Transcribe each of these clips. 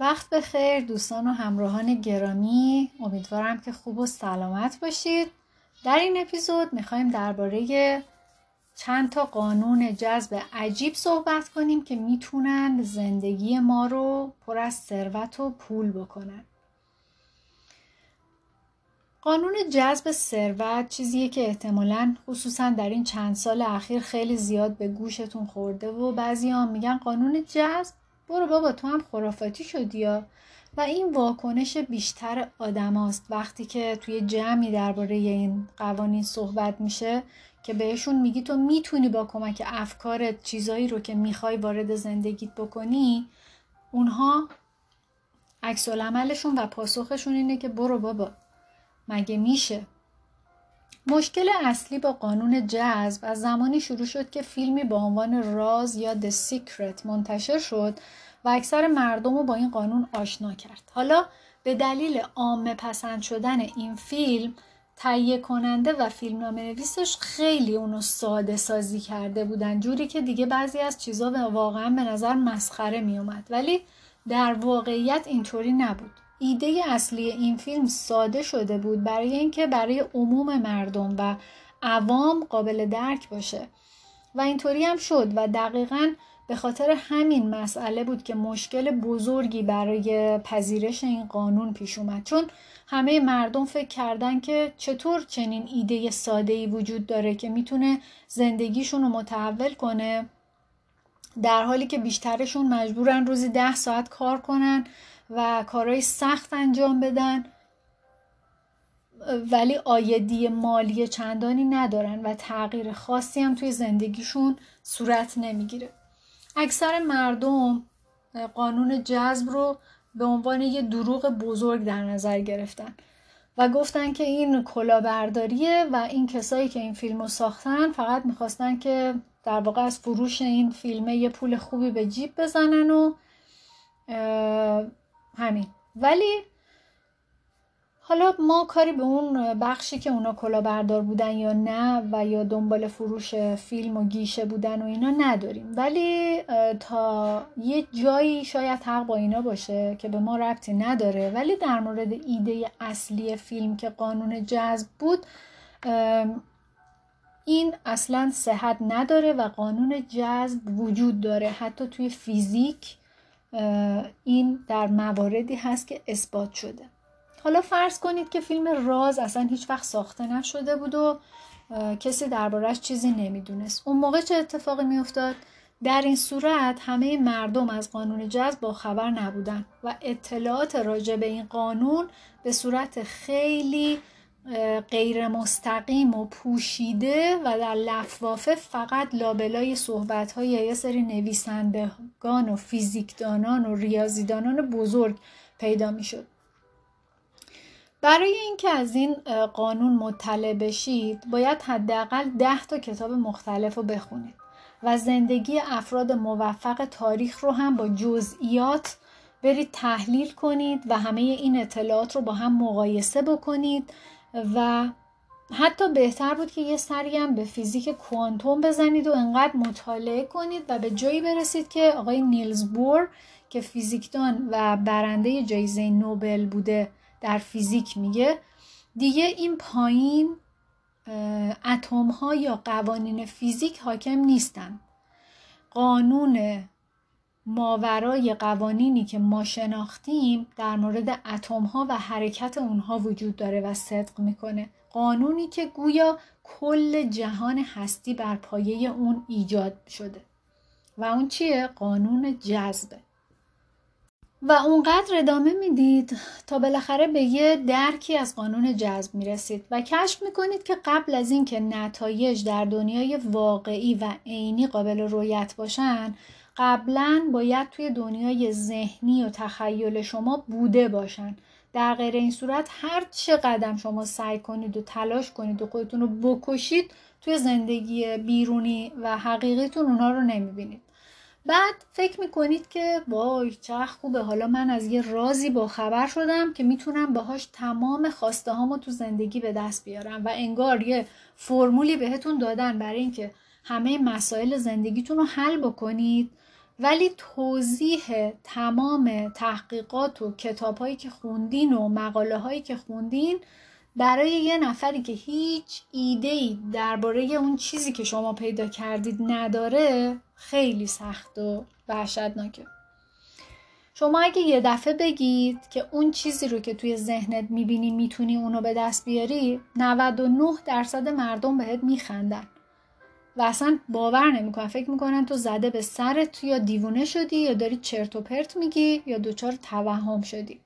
وقت بخیر دوستان و همراهان گرامی. امیدوارم که خوب و سلامت باشید. در این اپیزود می‌خوایم درباره چند تا قانون جذب عجیب صحبت کنیم که می‌تونن زندگی ما رو پر از ثروت و پول بکنن. قانون جذب ثروت چیزیه که احتمالا خصوصا در این چند سال اخیر خیلی زیاد به گوشتون خورده و بعضی هم میگن قانون جذب برو بابا تو هم خرافاتی شدی یا و این واکنش بیشتر آدم وقتی که توی جمعی درباره این قوانین صحبت میشه که بهشون میگی تو می‌تونی با کمک افکارت چیزایی رو که می‌خوای وارد زندگیت بکنی اونها عکس عملشون و پاسخشون اینه که برو بابا مگه میشه؟ مشکل اصلی با قانون جذب از زمانی شروع شد که فیلمی با عنوان راز یا The Secret منتشر شد و اکثر مردم رو با این قانون آشنا کرد. حالا به دلیل عامه پسند شدن این فیلم تهیه کننده و فیلمنامه نویسش خیلی اونو ساده سازی کرده بودن. جوری که دیگه بعضی از چیزا واقعا به نظر مسخره می اومد ولی در واقعیت اینطوری نبود. ایده اصلی این فیلم ساده شده بود برای اینکه برای عموم مردم و عوام قابل درک باشه. و اینطوری هم شد و دقیقا به خاطر همین مسئله بود که مشکل بزرگی برای پذیرش این قانون پیش اومد. چون همه مردم فکر کردن که چطور چنین ایده ساده ای وجود داره که می‌تونه زندگیشون رو متحول کنه در حالی که بیشترشون مجبورن روزی ده ساعت کار کنن و کارهای سخت انجام بدن. ولی آیدی مالی چندانی ندارن و تغییر خاصی هم توی زندگیشون صورت نمی‌گیره. اکثر مردم قانون جذب رو به عنوان یه دروغ بزرگ در نظر گرفتن و گفتن که این کلاهبرداریه و این کسایی که این فیلم رو ساختن فقط می‌خواستن که در واقع از فروش این فیلمه یه پول خوبی به جیب بزنن و همین. ولی حالا ما کاری به اون بخشی که اونا کلاهبردار بودن یا نه و یا دنبال فروش فیلم و گیشه بودن و اینا نداریم. ولی تا یه جایی شاید حق با اینا باشه که به ما ربطی نداره. ولی در مورد ایده اصلی فیلم که قانون جذب بود این اصلا صحت نداره و قانون جذب وجود داره. حتی توی فیزیک این در مواردی هست که اثبات شده. حالا فرض کنید که فیلم راز اصلا هیچ وقت ساخته نشده بود و کسی دربارهش چیزی نمی‌دونست. اون موقع چه اتفاقی میافتاد؟ در این صورت همه مردم از قانون جذب با خبر نبودن و اطلاعات راجع به این قانون به صورت خیلی غیر مستقیم و پوشیده و در لفافه فقط لابلای صحبت های یه سری نویسندگان و فیزیکدانان و ریاضیدانان بزرگ پیدا می شد. برای اینکه از این قانون مطلع بشید باید حداقل ده تا کتاب مختلف رو بخونید و زندگی افراد موفق تاریخ رو هم با جزئیات برید تحلیل کنید و همه این اطلاعات رو با هم مقایسه بکنید و حتی بهتر بود که یه سری هم به فیزیک کوانتوم بزنید و انقدر مطالعه کنید و به جایی برسید که آقای نیلز بور که فیزیکدان و برنده جایزه نوبل بوده در فیزیک میگه دیگه این پایین اتم ها یا قوانین فیزیک حاکم نیستن. قانون ماورای قوانینی که ما شناختیم در مورد اتم ها و حرکت اونها وجود داره و صدق می‌کنه. قانونی که گویا کل جهان هستی بر پایه اون ایجاد شده. و اون چیه؟ قانون جذبه. و اونقدر ادامه می‌دید تا بالاخره به یه درکی از قانون جذب می‌رسید. و کشف می‌کنید که قبل از اینکه نتایج در دنیای واقعی و عینی قابل رویت باشن قبلا باید توی دنیای ذهنی و تخیل شما بوده باشن. در غیر این صورت هر چه قدم شما سعی کنید و تلاش کنید و خودتون رو بکشید توی زندگی بیرونی و حقیقیتون اونا رو نمی‌بینید. بعد فکر می‌کنید که وای چه خوبه حالا من از یه رازی با خبر شدم که می‌تونم باهاش تمام خواسته هامو تو زندگی به دست بیارم و انگار یه فرمولی بهتون دادن برای اینکه همه مسائل زندگیتون رو حل بکنید. ولی توضیح تمام تحقیقات و کتاب که خوندین و مقاله هایی که خوندین برای یه نفری که هیچ ایده ای درباره اون چیزی که شما پیدا کردید نداره خیلی سخت و وحشتناکه. شما اگه یه دفعه بگید که اون چیزی رو که توی ذهنت می‌بینی می‌تونی اونو به دست بیاری 99 درصد مردم بهت میخندن. و اصلا باور نمی‌کنن فکر می‌کنن تو زده به سرت یا دیوونه شدی یا داری چرت و پرت میگی یا دچار توهم شدی.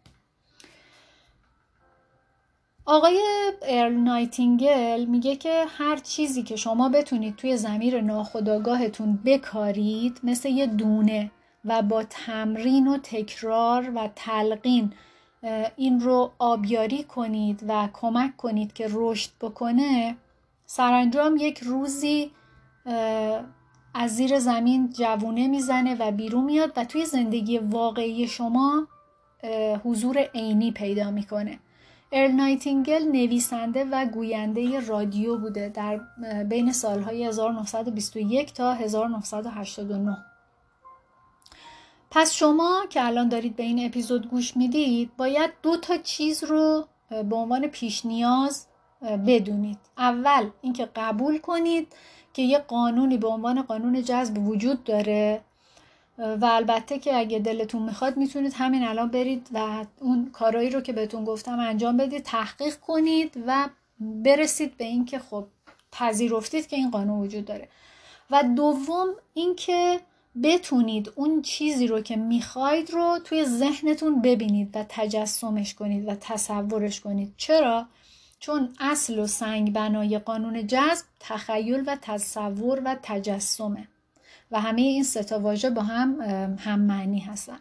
آقای ارل نایتینگل میگه که هر چیزی که شما بتونید توی زمیر ناخودآگاهتون بکارید مثل یه دونه و با تمرین و تکرار و تلقین این رو آبیاری کنید و کمک کنید که رشد بکنه سرانجام یک روزی از زیر زمین جوونه می‌زنه و بیرون میاد و توی زندگی واقعی شما حضور عینی پیدا می‌کنه. ارل نایتینگل نویسنده و گوینده رادیو بوده در بین سالهای 1921 تا 1989 پس شما که الان دارید به این اپیزود گوش می‌دید باید دو تا چیز رو به عنوان پیش نیاز بدونید. اول اینکه قبول کنید که یه قانونی به عنوان قانون جذب وجود داره و البته که اگه دلتون می‌خواد می‌تونید همین الان برید و اون کارایی رو که بهتون گفتم انجام بدید تحقیق کنید و برسید به اینکه خب پذیرفتید که این قانون وجود داره. و دوم اینکه بتونید اون چیزی رو که می‌خواید رو توی ذهنتون ببینید و تجسمش کنید و تصورش کنید. چرا؟ چون اصل و سنگ بنای قانون جذب تخیل و تصور و تجسمه. و همه این ستا واژه با هم هم معنی هستن.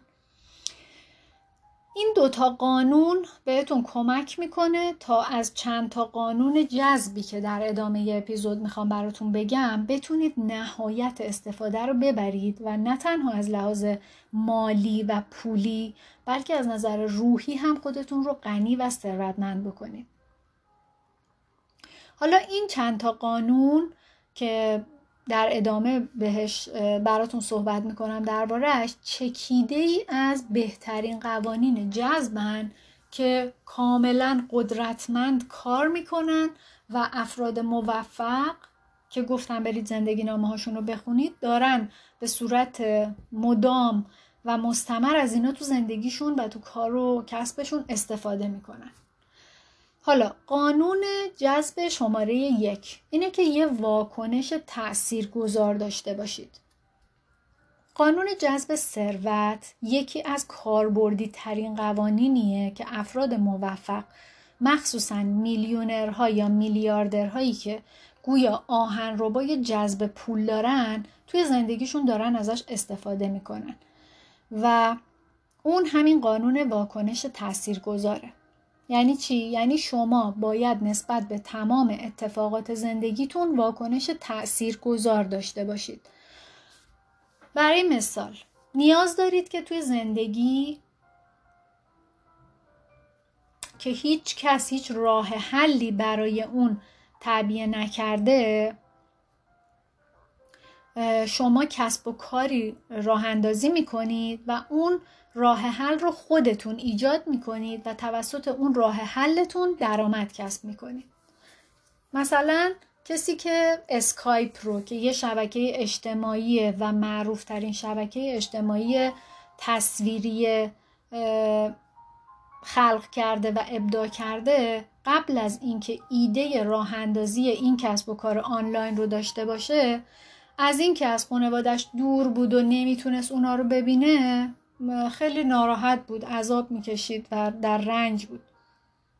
این دوتا قانون بهتون کمک می‌کنه تا از چند تا قانون جذبی که در ادامه اپیزود می‌خوام براتون بگم بتونید نهایت استفاده رو ببرید و نه تنها از لحاظ مالی و پولی بلکه از نظر روحی هم خودتون رو غنی و ثروتمند بکنید. حالا این چند تا قانون که در ادامه بهش براتون صحبت می‌کنم دربارهش چکیده ای از بهترین قوانین جذبن که کاملا قدرتمند کار می‌کنن و افراد موفق که گفتم برید زندگی نامه هاشون رو بخونید دارن به صورت مدام و مستمر از اینا تو زندگیشون و تو کار و کسبشون استفاده می‌کنن. حالا قانون جذب شماره یک اینه که یه واکنش تأثیر گذار داشته باشید. قانون جذب ثروت یکی از کاربردی ترین قوانینیه که افراد موفق مخصوصا میلیونرها یا میلیاردرهایی که گویا آهن ربای جذب پول دارن توی زندگیشون دارن ازش استفاده می‌کنن و اون همین قانون واکنش تأثیر گذاره. یعنی چی؟ یعنی شما باید نسبت به تمام اتفاقات زندگیتون واکنش تأثیر گذار داشته باشید. برای مثال نیاز دارید که توی زندگی که هیچ کس هیچ راه حلی برای اون تعبیه نکرده شما کسب و کاری راه اندازی می کنید و اون راه حل رو خودتون ایجاد می‌کنید و توسط اون راه حلتون درآمد کسب می‌کنید. مثلا کسی که اسکایپ رو که یه شبکه اجتماعی و معروف ترین شبکه اجتماعی تصویری خلق کرده و ابداع کرده قبل از اینکه ایده راه اندازی این کسب و کار آنلاین رو داشته باشه از اینکه از خانوادش دور بود و نمی‌تونست اونا رو ببینه خیلی ناراحت بود عذاب می‌کشید و در رنج بود.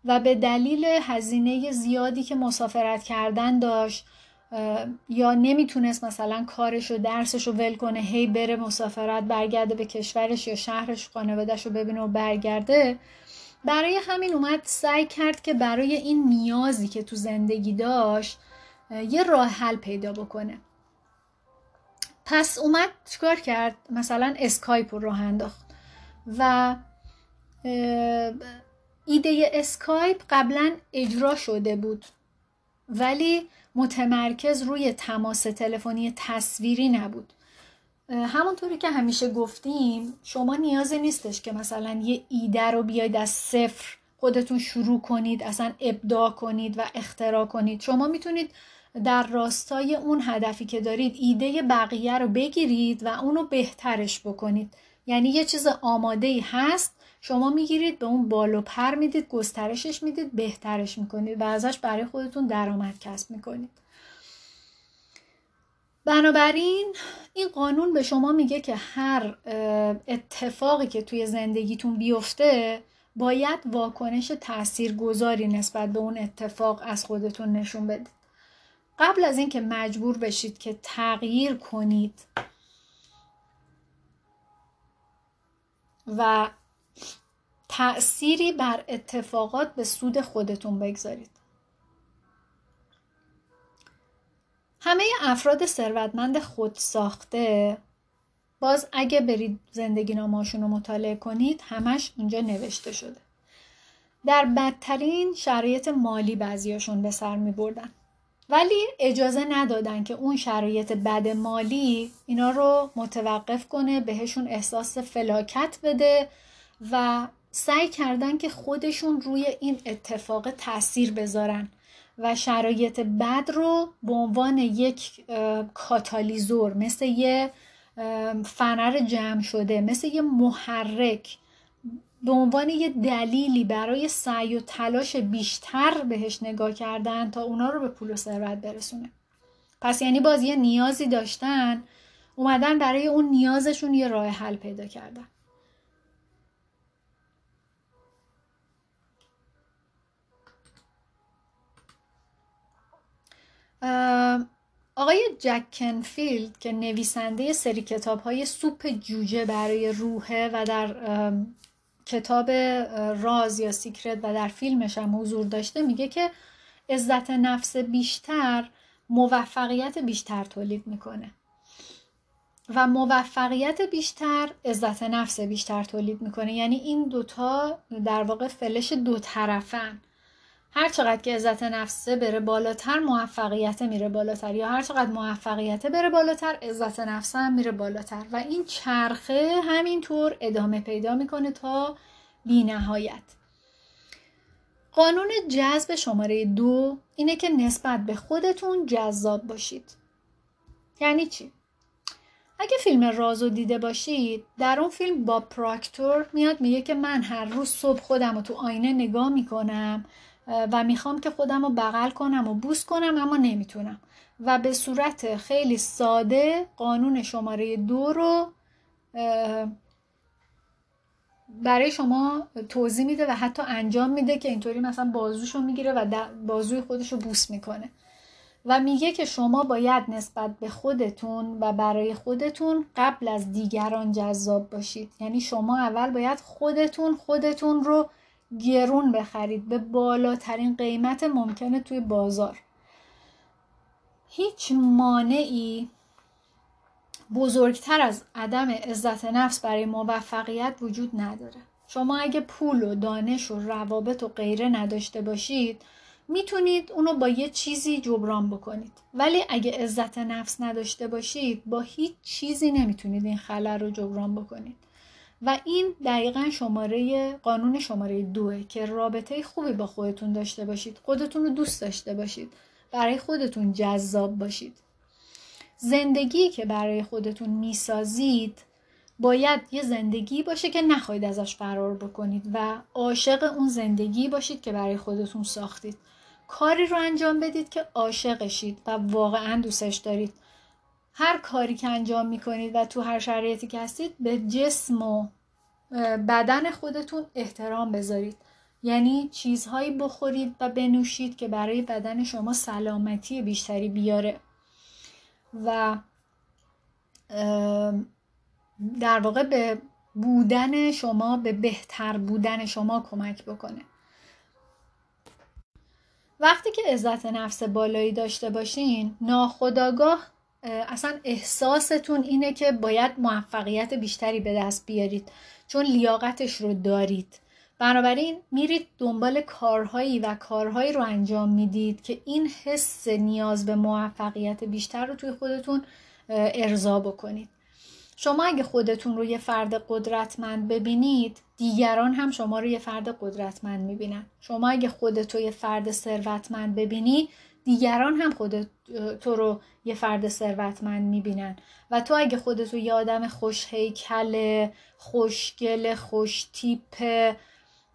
و به دلیل هزینه زیادی که مسافرت کردن داشت یا نمی‌تونست مثلا کارش و درسش رو ول کنه هی بره مسافرت برگرده به کشورش یا شهرش خانوادهش رو ببینه و برگرده برای همین اومد سعی کرد که برای این نیازی که تو زندگی داشت یه راه حل پیدا بکنه. پس اومد چیکار کرد؟ مثلا اسکایپ رو راه انداخت. و ایده اسکایپ قبلا اجرا شده بود. ولی متمرکز روی تماس تلفنی تصویری نبود. همونطوری که همیشه گفتیم شما نیازی نیستش که مثلا یه ایده رو بیاید از صفر خودتون شروع کنید اصلا ابداع کنید و اختراع کنید. شما می‌تونید در راستای اون هدفی که دارید ایده بقیه رو بگیرید و اونو بهترش بکنید. یعنی یه چیز آماده ای هست شما می‌گیرید به اون بالو پر می‌دید گسترشش می‌دید بهترش می‌کنید و ازش برای خودتون درآمد کسب می‌کنید. بنابراین این قانون به شما میگه که هر اتفاقی که توی زندگیتون بیفته باید واکنش تاثیرگذاری نسبت به اون اتفاق از خودتون نشون بدید. قبل از اینکه مجبور بشید که تغییر کنید و تأثیری بر اتفاقات به سود خودتون بگذارید همه افراد ثروتمند خود ساخته باز اگه برید زندگی ناماشون رو مطالعه کنید همش اونجا نوشته شده در بدترین شرایط مالی بعضیاشون به سر می بردن. ولی اجازه ندادن که اون شرایط بد مالی اینا رو متوقف کنه بهشون احساس فلاکت بده و سعی کردن که خودشون روی این اتفاق تاثیر بذارن و شرایط بد رو به عنوان یک کاتالیزور مثل یه فنر جمع شده مثل یه محرک به عنوان یه دلیلی برای سعی و تلاش بیشتر بهش نگاه کردن تا اونا رو به پول و ثروت برسونه. پس یعنی باز یه نیازی داشتن اومدن برای اون نیازشون یه راه حل پیدا کردن. آقای جک کنفیلد که نویسنده سری کتاب های سوپ جوجه برای روحه و در کتاب راز یا سیکرت و در فیلمش هم حضور داشته میگه که عزت نفس بیشتر موفقیت بیشتر تولید می‌کنه. و موفقیت بیشتر عزت نفس بیشتر تولید می‌کنه. یعنی این دوتا در واقع فلش دو طرفن. هر چقدر که عزت نفسه بره بالاتر موفقیت میره بالاتر. یا هر چقدر موفقیت بره بالاتر عزت نفسه هم میره بالاتر. و این چرخه همینطور ادامه پیدا می‌کنه تا بی نهایت قانون جذب شماره دو اینه که نسبت به خودتون جذاب باشید. یعنی چی؟ اگه فیلم رازو دیده باشید در اون فیلم با پراکتور میاد میگه که من هر روز صبح خودم رو تو آینه نگاه می‌کنم. و می‌خوام که خودم رو بغل کنم و بوس کنم اما نمی‌تونم. و به صورت خیلی ساده قانون شماره دو رو برای شما توضیح میده و حتی انجام میده که اینطوری مثلا بازوشو می‌گیره و بازوی خودش رو بوس می‌کنه. و میگه که شما باید نسبت به خودتون و برای خودتون قبل از دیگران جذاب باشید. یعنی شما اول باید خودتون خودتون رو گرون بخرید. به بالاترین قیمت ممکنه توی بازار. هیچ مانعی بزرگتر از عدم عزت نفس برای موفقیت وجود نداره. شما اگه پول و دانش و روابط و غیره نداشته باشید می‌تونید اونو با یه چیزی جبران بکنید. ولی اگه عزت نفس نداشته باشید با هیچ چیزی نمی‌تونید این خلل رو جبران بکنید. و این دقیقا شماره قانون شماره دوه که رابطه خوبی با خودتون داشته باشید خودتون رو دوست داشته باشید برای خودتون جذاب باشید. زندگی که برای خودتون می‌سازید باید یه زندگی باشه که نخواهید ازش فرار بکنید و عاشق اون زندگی باشید که برای خودتون ساختید. کاری رو انجام بدید که عاشقشید و واقعا دوستش دارید. هر کاری که انجام می‌کنید و تو هر شرایطی که هستید به جسم و بدن خودتون احترام بذارید. یعنی چیزهایی بخورید و بنوشید که برای بدن شما سلامتی بیشتری بیاره. و در واقع به بودن شما به بهتر بودن شما کمک بکنه. وقتی که عزت نفس بالایی داشته باشین ناخداگاه اصلا احساستون اینه که باید موفقیت بیشتری به دست بیارید چون لیاقتش رو دارید. بنابراین میرید دنبال کارهایی و کارهایی رو انجام می‌دید که این حس نیاز به موفقیت بیشتر رو توی خودتون ارضا بکنید. شما اگه خودتون رو یه فرد قدرتمند ببینید دیگران هم شما رو یه فرد قدرتمند می‌بینن. شما اگه خودت رو یه فرد ثروتمند ببینی دیگران هم خودت تو رو یه فرد ثروتمند می‌بینن. و تو اگه خودت رو یه آدم خوش هیکل خوشگل خوش تیپ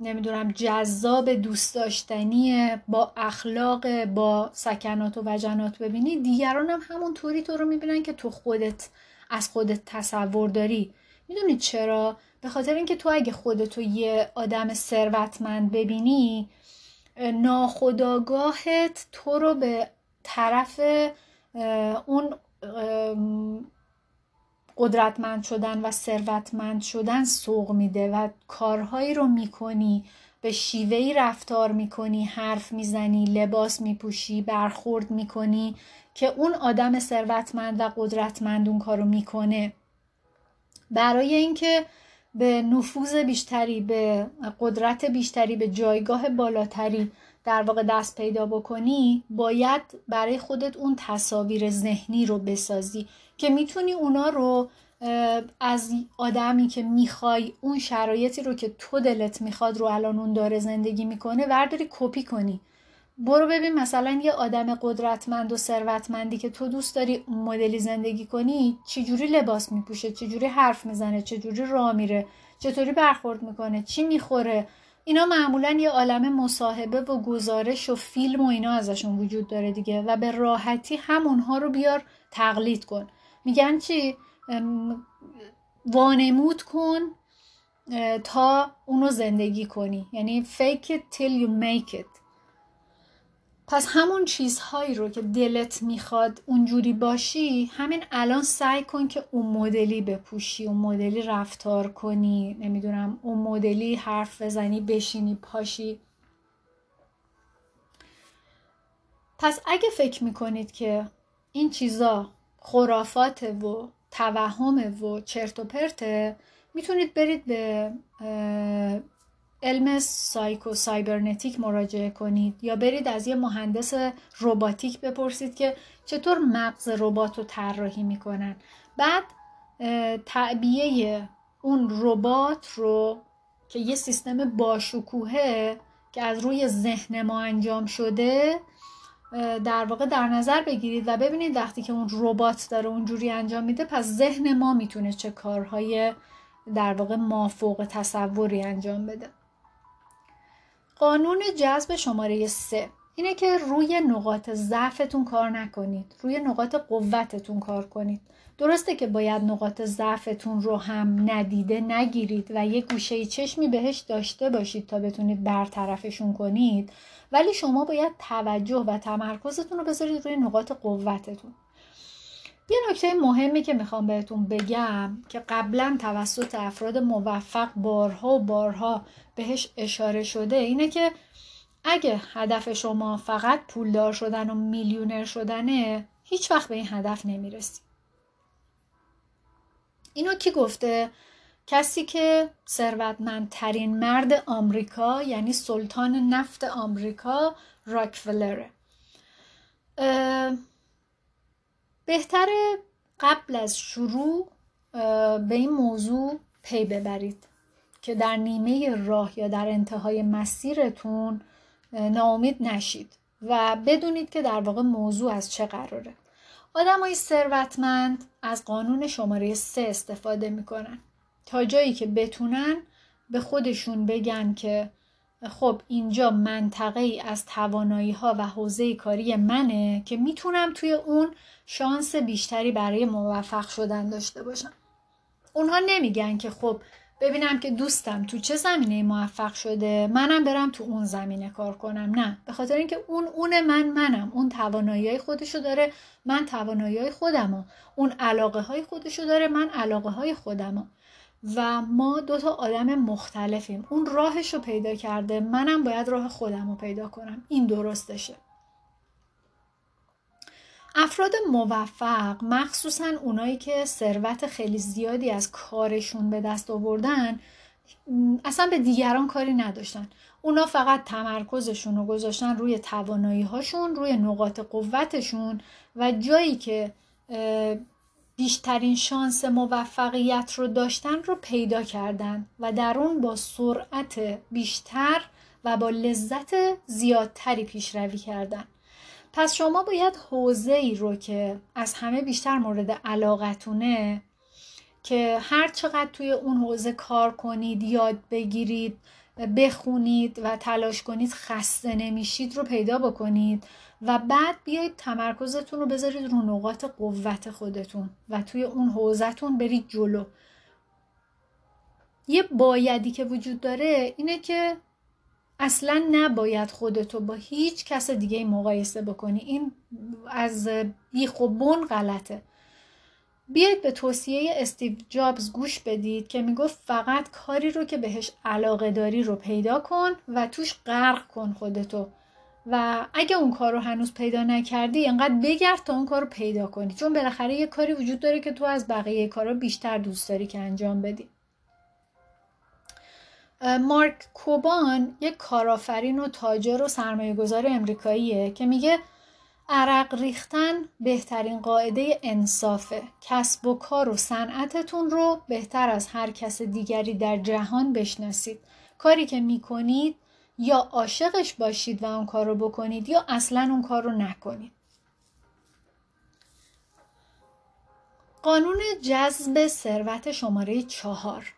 نمی‌دونم جذاب دوست داشتنی با اخلاق با سکنات و وجنات ببینی دیگران هم همون طوری تو رو می‌بینن که تو خودت از خودت تصور داری. می‌دونی چرا؟ به خاطر اینکه تو اگه خودتو یه آدم ثروتمند ببینی ناخداگاهت تو رو به طرف اون قدرتمند شدن و ثروتمند شدن سوق میده و کارهایی رو می‌کنی به شیوهی رفتار می‌کنی حرف می‌زنی لباس میپوشی برخورد می‌کنی که اون آدم ثروتمند و قدرتمند اون کارو می‌کنه. برای اینکه به نفوذ بیشتری به قدرت بیشتری به جایگاه بالاتری در واقع دست پیدا بکنی باید برای خودت اون تصاویر ذهنی رو بسازی که می‌تونی اونا رو از آدمی که می‌خوای اون شرایطی رو که تو دلت می‌خواد رو الان اون داره زندگی می‌کنه ورداری کپی کنی. برو ببین مثلا یه آدم قدرتمند و ثروتمندی که تو دوست داری مدلی زندگی کنی چجوری لباس میپوشه؟ چجوری حرف می‌زنه؟ چجوری راه میره؟ چطوری برخورد می‌کنه؟ چی می‌خوره؟ اینا معمولا یه عالم مصاحبه و گزارش و فیلم و اینا ازشون وجود داره دیگه و به راحتی همونها رو بیار تقلید کن. میگن چی؟ وانمود کن تا اونو زندگی کنی. یعنی fake it till you make it. پس همون چیزهایی رو که دلت می‌خواد اونجوری باشی همین الان سعی کن که اون مدلی بپوشی اون مدلی رفتار کنی نمی‌دونم اون مدلی حرف بزنی بشینی پاشی. پس اگه فکر می‌کنید که این چیزا خرافات و توهم و چرت و پرته می‌تونید برید به علم سایکو سایبرنتیک مراجعه کنید یا برید از یه مهندس روباتیک بپرسید که چطور مغز ربات رو طراحی می‌کنن. بعد تعبیه اون ربات رو که یه سیستم باشکوهه که از روی ذهن ما انجام شده در واقع در نظر بگیرید و ببینید وقتی که اون ربات داره اونجوری انجام میده پس ذهن ما می‌تونه چه کارهای در واقع مافوق تصوری انجام بده. قانون جذب شماره سه اینه که روی نقاط ضعفتون کار نکنید. روی نقاط قوتتون کار کنید. درسته که باید نقاط ضعفتون رو هم ندیده نگیرید و یه گوشه چشمی بهش داشته باشید تا بتونید برطرفشون کنید ولی شما باید توجه و تمرکزتون رو بذارید روی نقاط قوتتون. یه نکته مهمی که می‌خوام بهتون بگم که قبلا توسط افراد موفق بارها و بارها بهش اشاره شده اینه که اگه هدف شما فقط پولدار شدن و میلیونر شدنه هیچ وقت به این هدف نمی‌رسی. اینو کی گفته؟ کسی که ثروتمندترین مرد آمریکا یعنی سلطان نفت آمریکا راکفلره بهتره قبل از شروع به این موضوع پی ببرید. که در نیمه راه یا در انتهای مسیرتون ناامید نشید و بدونید که در واقع موضوع از چه قراره. های ثروتمند از قانون شماره سه استفاده می‌کنن تا جایی که بتونن به خودشون بگن که خب اینجا منطقه ای از توانایی ها و حوزه کاری منه که می‌تونم توی اون شانس بیشتری برای موفق شدن داشته باشم. اونها نمیگن که خب ببینم که دوستم تو چه زمینه موفق شده. منم برم تو اون زمینه کار کنم. نه به خاطر اینکه اون اون من منم. اون توانایی خودشو داره من توانایی خودمو. اون علاقه های خودشو داره من علاقه های خودمو. و ما دو تا آدم مختلفیم. اون راهش رو پیدا کرده. منم باید راه خودم رو پیدا کنم. این درستشه. افراد موفق مخصوصا اونایی که ثروت خیلی زیادی از کارشون به دست آوردن اصلا به دیگران کاری نداشتن. اونا فقط تمرکزشون رو گذاشتن روی توانایی هاشون روی نقاط قوتشون و جایی که بیشترین شانس موفقیت رو داشتن رو پیدا کردن و در اون با سرعت بیشتر و با لذت زیادتری پیشروی کردن. پس شما باید حوزه ای رو که از همه بیشتر مورد علاقتونه که هر چقدر توی اون حوزه کار کنید یاد بگیرید بخونید و تلاش کنید خسته نمیشید رو پیدا بکنید و بعد بیایید تمرکزتون رو بذارید رو نقاط قوت خودتون و توی اون حوزتون برید جلو. یه بایدی که وجود داره اینه که اصلا نباید خودتو با هیچ کس دیگه مقایسه بکنی. این از بیخ و بن غلطه. بیاید به توصیه استیو جابز گوش بدید که می‌گفت فقط کاری رو که بهش علاقه داری رو پیدا کن و توش غرق کن خودتو. و اگه اون کار رو هنوز پیدا نکردی انقدر بگرد تا اون کار رو پیدا کنی. چون بالاخره یه کاری وجود داره که تو از بقیه کارا بیشتر دوست داری که انجام بدی. مارک کوبان یک کارآفرین و تاجر و سرمایه گذار امریکاییه که میگه عرق ریختن بهترین قاعده انصافه. کسب و کار و صنعتتون رو بهتر از هر کس دیگری در جهان بشناسید. کاری که می‌کنید یا عاشقش باشید و اون کار رو بکنید یا اصلا اون کار رو نکنید. قانون جذب ثروت شماره چهار.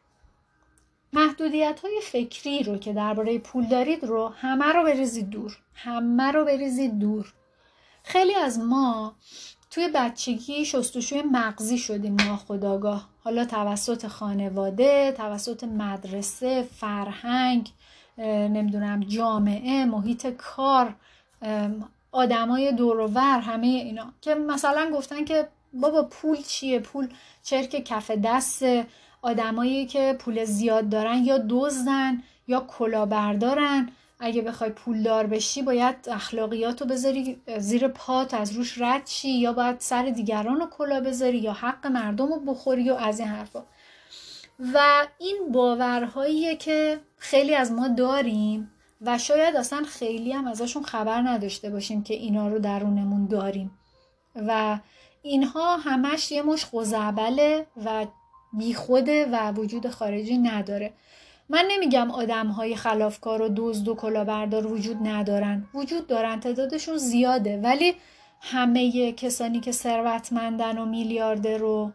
محدودیت های فکری رو که درباره پول دارید رو همه رو بریزید دور. همه رو بریزید دور. خیلی از ما توی بچگی شستشوی مغزی شدیم ناخداگاه حالا توسط خانواده توسط مدرسه فرهنگ نمی‌دونم جامعه محیط کار آدمای دورور همه اینا. که مثلا گفتن که بابا پول چیه؟ پول چرک کف دست آدمایی که پول زیاد دارن یا دزدن یا کلاهبردارن. اگه بخوای پولدار بشی باید اخلاقیات رو بذاری زیر پات از روش رد شی یا باید سر دیگران رو کلا بذاری یا حق مردم رو بخوری و از این حرفا. و این باورهاییه که خیلی از ما داریم و شاید اصلا خیلی هم ازشون خبر نداشته باشیم که اینا رو درونمون داریم. و اینها همش یه مش خوزعبله و بیخوده و وجود خارجی نداره. من نمیگم آدم های خلافکار و دزد و کلاهبردار وجود ندارن. وجود دارن تعدادشون زیاده. ولی همه کسانی که ثروتمندن و میلیاردر رو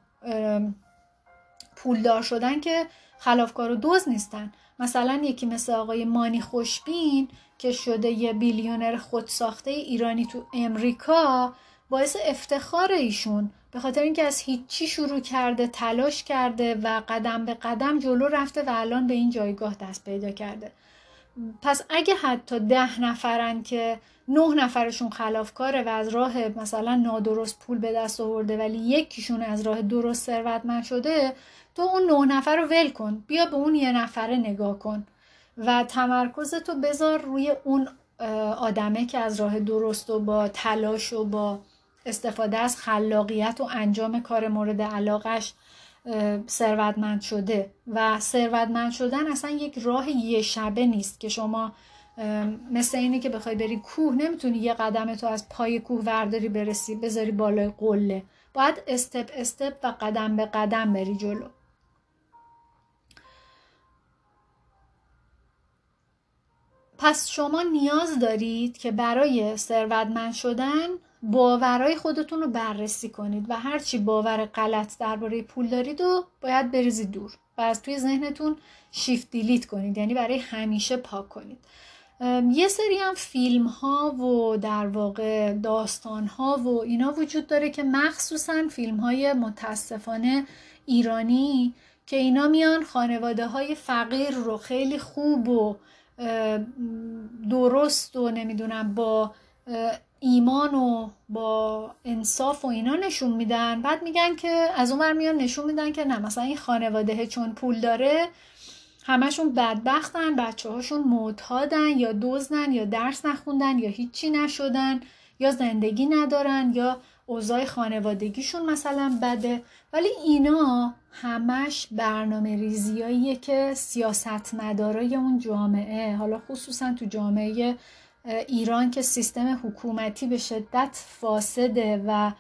پولدار شدن که خلافکار و دوز نیستن. مثلا یکی مثل آقای مانی خوشبین که شده یه بیلیونر خودساخته ایرانی تو امریکا باعث افتخار ایشون. به خاطر اینکه از هیچی شروع کرده تلاش کرده و قدم به قدم جلو رفته و الان به این جایگاه دست پیدا کرده. پس اگه حتی ده نفرن که نه نفرشون خلافکاره و از راه مثلا نادرست پول به دست آورده ولی یکیشون از راه درست ثروتمند شده تو اون نه نفر رو ول کن. بیا به اون یه نفره نگاه کن و تمرکزتو بذار روی اون آدمه که از راه درست و با تلاش و با استفاده از خلاقیت و انجام کار مورد علاقش ثروتمند شده و ثروتمند شدن اصلا یک راه یه شبه نیست که شما مثل اینه که بخوای بری کوه نمی‌تونی یه قدم تو از پای کوه ورداری برسی بذاری بالای قله. باید استپ استپ و قدم به قدم بری جلو. پس شما نیاز دارید که برای ثروتمند شدن باورهای خودتون رو بررسی کنید و هرچی باور غلط درباره پول دارید و باید بریزید دور و از توی ذهنتون شیفت دیلیت کنید یعنی برای همیشه پاک کنید. یه سری هم فیلم ها و در واقع داستان ها و اینا وجود داره که مخصوصا فیلم های متاسفانه ایرانی که اینا میان خانواده های فقیر رو خیلی خوب و درست و نمی‌دونم با ایمان و با انصاف و اینا نشون میدن. بعد میگن که از اون میان نشون میدن که نه مثلا این خانواده چون پول داره همشون بدبختن بچه هاشون معتادن یا دزدن یا درس نخوندن یا هیچی نشدن یا زندگی ندارن یا اوضاع خانوادگیشون مثلا بده ولی اینا همش برنامه ریزیاییه که سیاست مدارای اون جامعه حالا خصوصا تو جامعه ایران که سیستم حکومتی به شدت فاسده و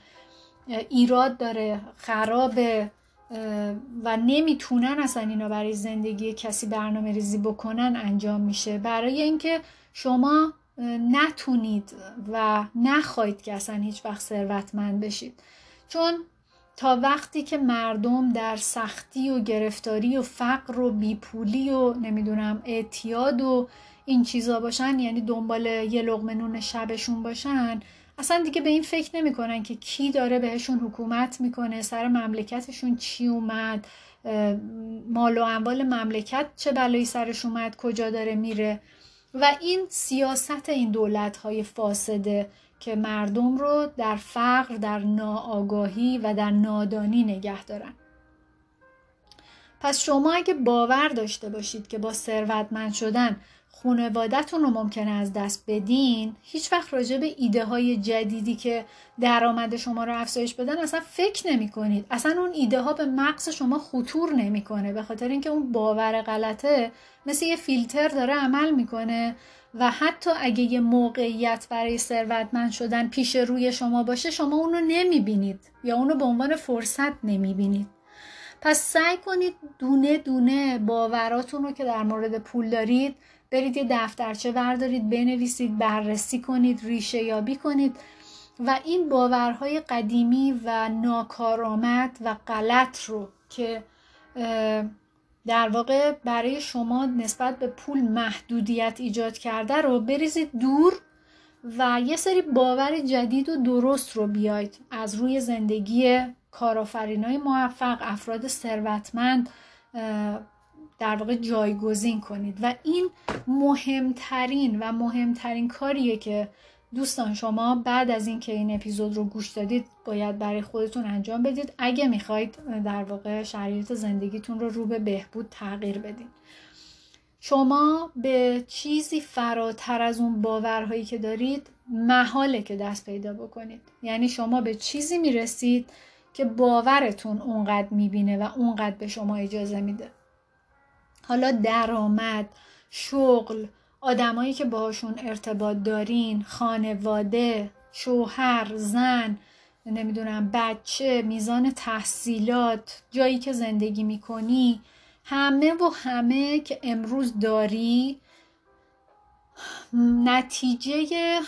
ایراد داره خرابه و نمی‌تونن اصلا اینا برای زندگی کسی برنامه ریزی بکنن انجام میشه. برای اینکه شما نتونید و نخواهید که اصلا هیچ وقت ثروتمند بشید. چون تا وقتی که مردم در سختی و گرفتاری و فقر و بیپولی و نمی‌دونم اعتیاد و این چیزا باشن یعنی دنبال یه لغمه نون شبشون باشن اصلا دیگه به این فکر نمی‌کنن که کی داره بهشون حکومت می‌کنه سر مملکتشون چی اومد مال و اموال مملکت چه بلایی سرش اومد کجا داره میره. و این سیاست این دولت های فاسده که مردم رو در فقر در ناآگاهی و در نادانی نگه دارن. پس شما اگه باور داشته باشید که با ثروتمند شدن خانوادتون رو ممکنه از دست بدین. هیچ وقت راجع به ایده های جدیدی که درآمد شما رو افزایش بدن اصلا فکر نمی کنید اصلا اون ایده ها به مغز شما خطور نمی‌کنه. به خاطر اینکه اون باور غلطه. مثل یه فیلتر داره عمل می‌کنه و حتی اگه یه موقعیت برای ثروتمند شدن پیش روی شما باشه شما اونو نمی‌بینید یا اونو به عنوان فرصت نمی‌بینید. پس سعی کنید دونه دونه باوراتون رو که در مورد پول دارید برید یه دفترچه بردارید بنویسید بررسی کنید ریشه یابی کنید و این باورهای قدیمی و ناکارآمد و غلط رو که در واقع برای شما نسبت به پول محدودیت ایجاد کرده رو بریزید دور و یه سری باور جدید و درست رو بیاید از روی زندگی کارآفرینای موفق افراد ثروتمند در واقع جایگزین کنید. و این مهمترین و مهمترین کاریه که دوستان شما بعد از اینکه این اپیزود رو گوش دادید باید برای خودتون انجام بدید. اگه می‌خواید در واقع شرایط زندگیتون رو رو به بهبود تغییر بدین. شما به چیزی فراتر از اون باورهایی که دارید محاله که دست پیدا بکنید. یعنی شما به چیزی می‌رسید که باورتون اونقدر می‌بینه و اونقدر به شما اجازه میده. حالا درآمد شغل آدمایی که باهاشون ارتباط دارین خانواده شوهر زن نمی‌دونم بچه میزان تحصیلات جایی که زندگی می‌کنی همه و همه که امروز داری نتیجه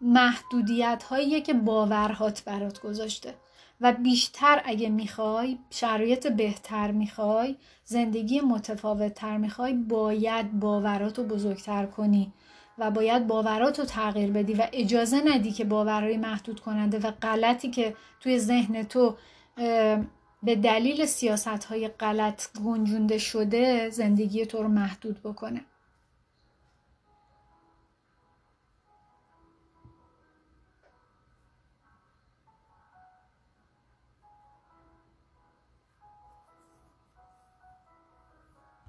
محدودیت هایی که باورهات برات گذاشته. و بیشتر اگه می‌خوای شرایط بهتر می‌خوای زندگی متفاوت تر می‌خوای باید باورات رو بزرگتر کنی و باید باورات رو تغییر بدی و اجازه ندی که باورهای محدود کننده و غلطی که توی ذهن تو به دلیل سیاست های غلط گنجونده شده زندگی تو رو محدود بکنه.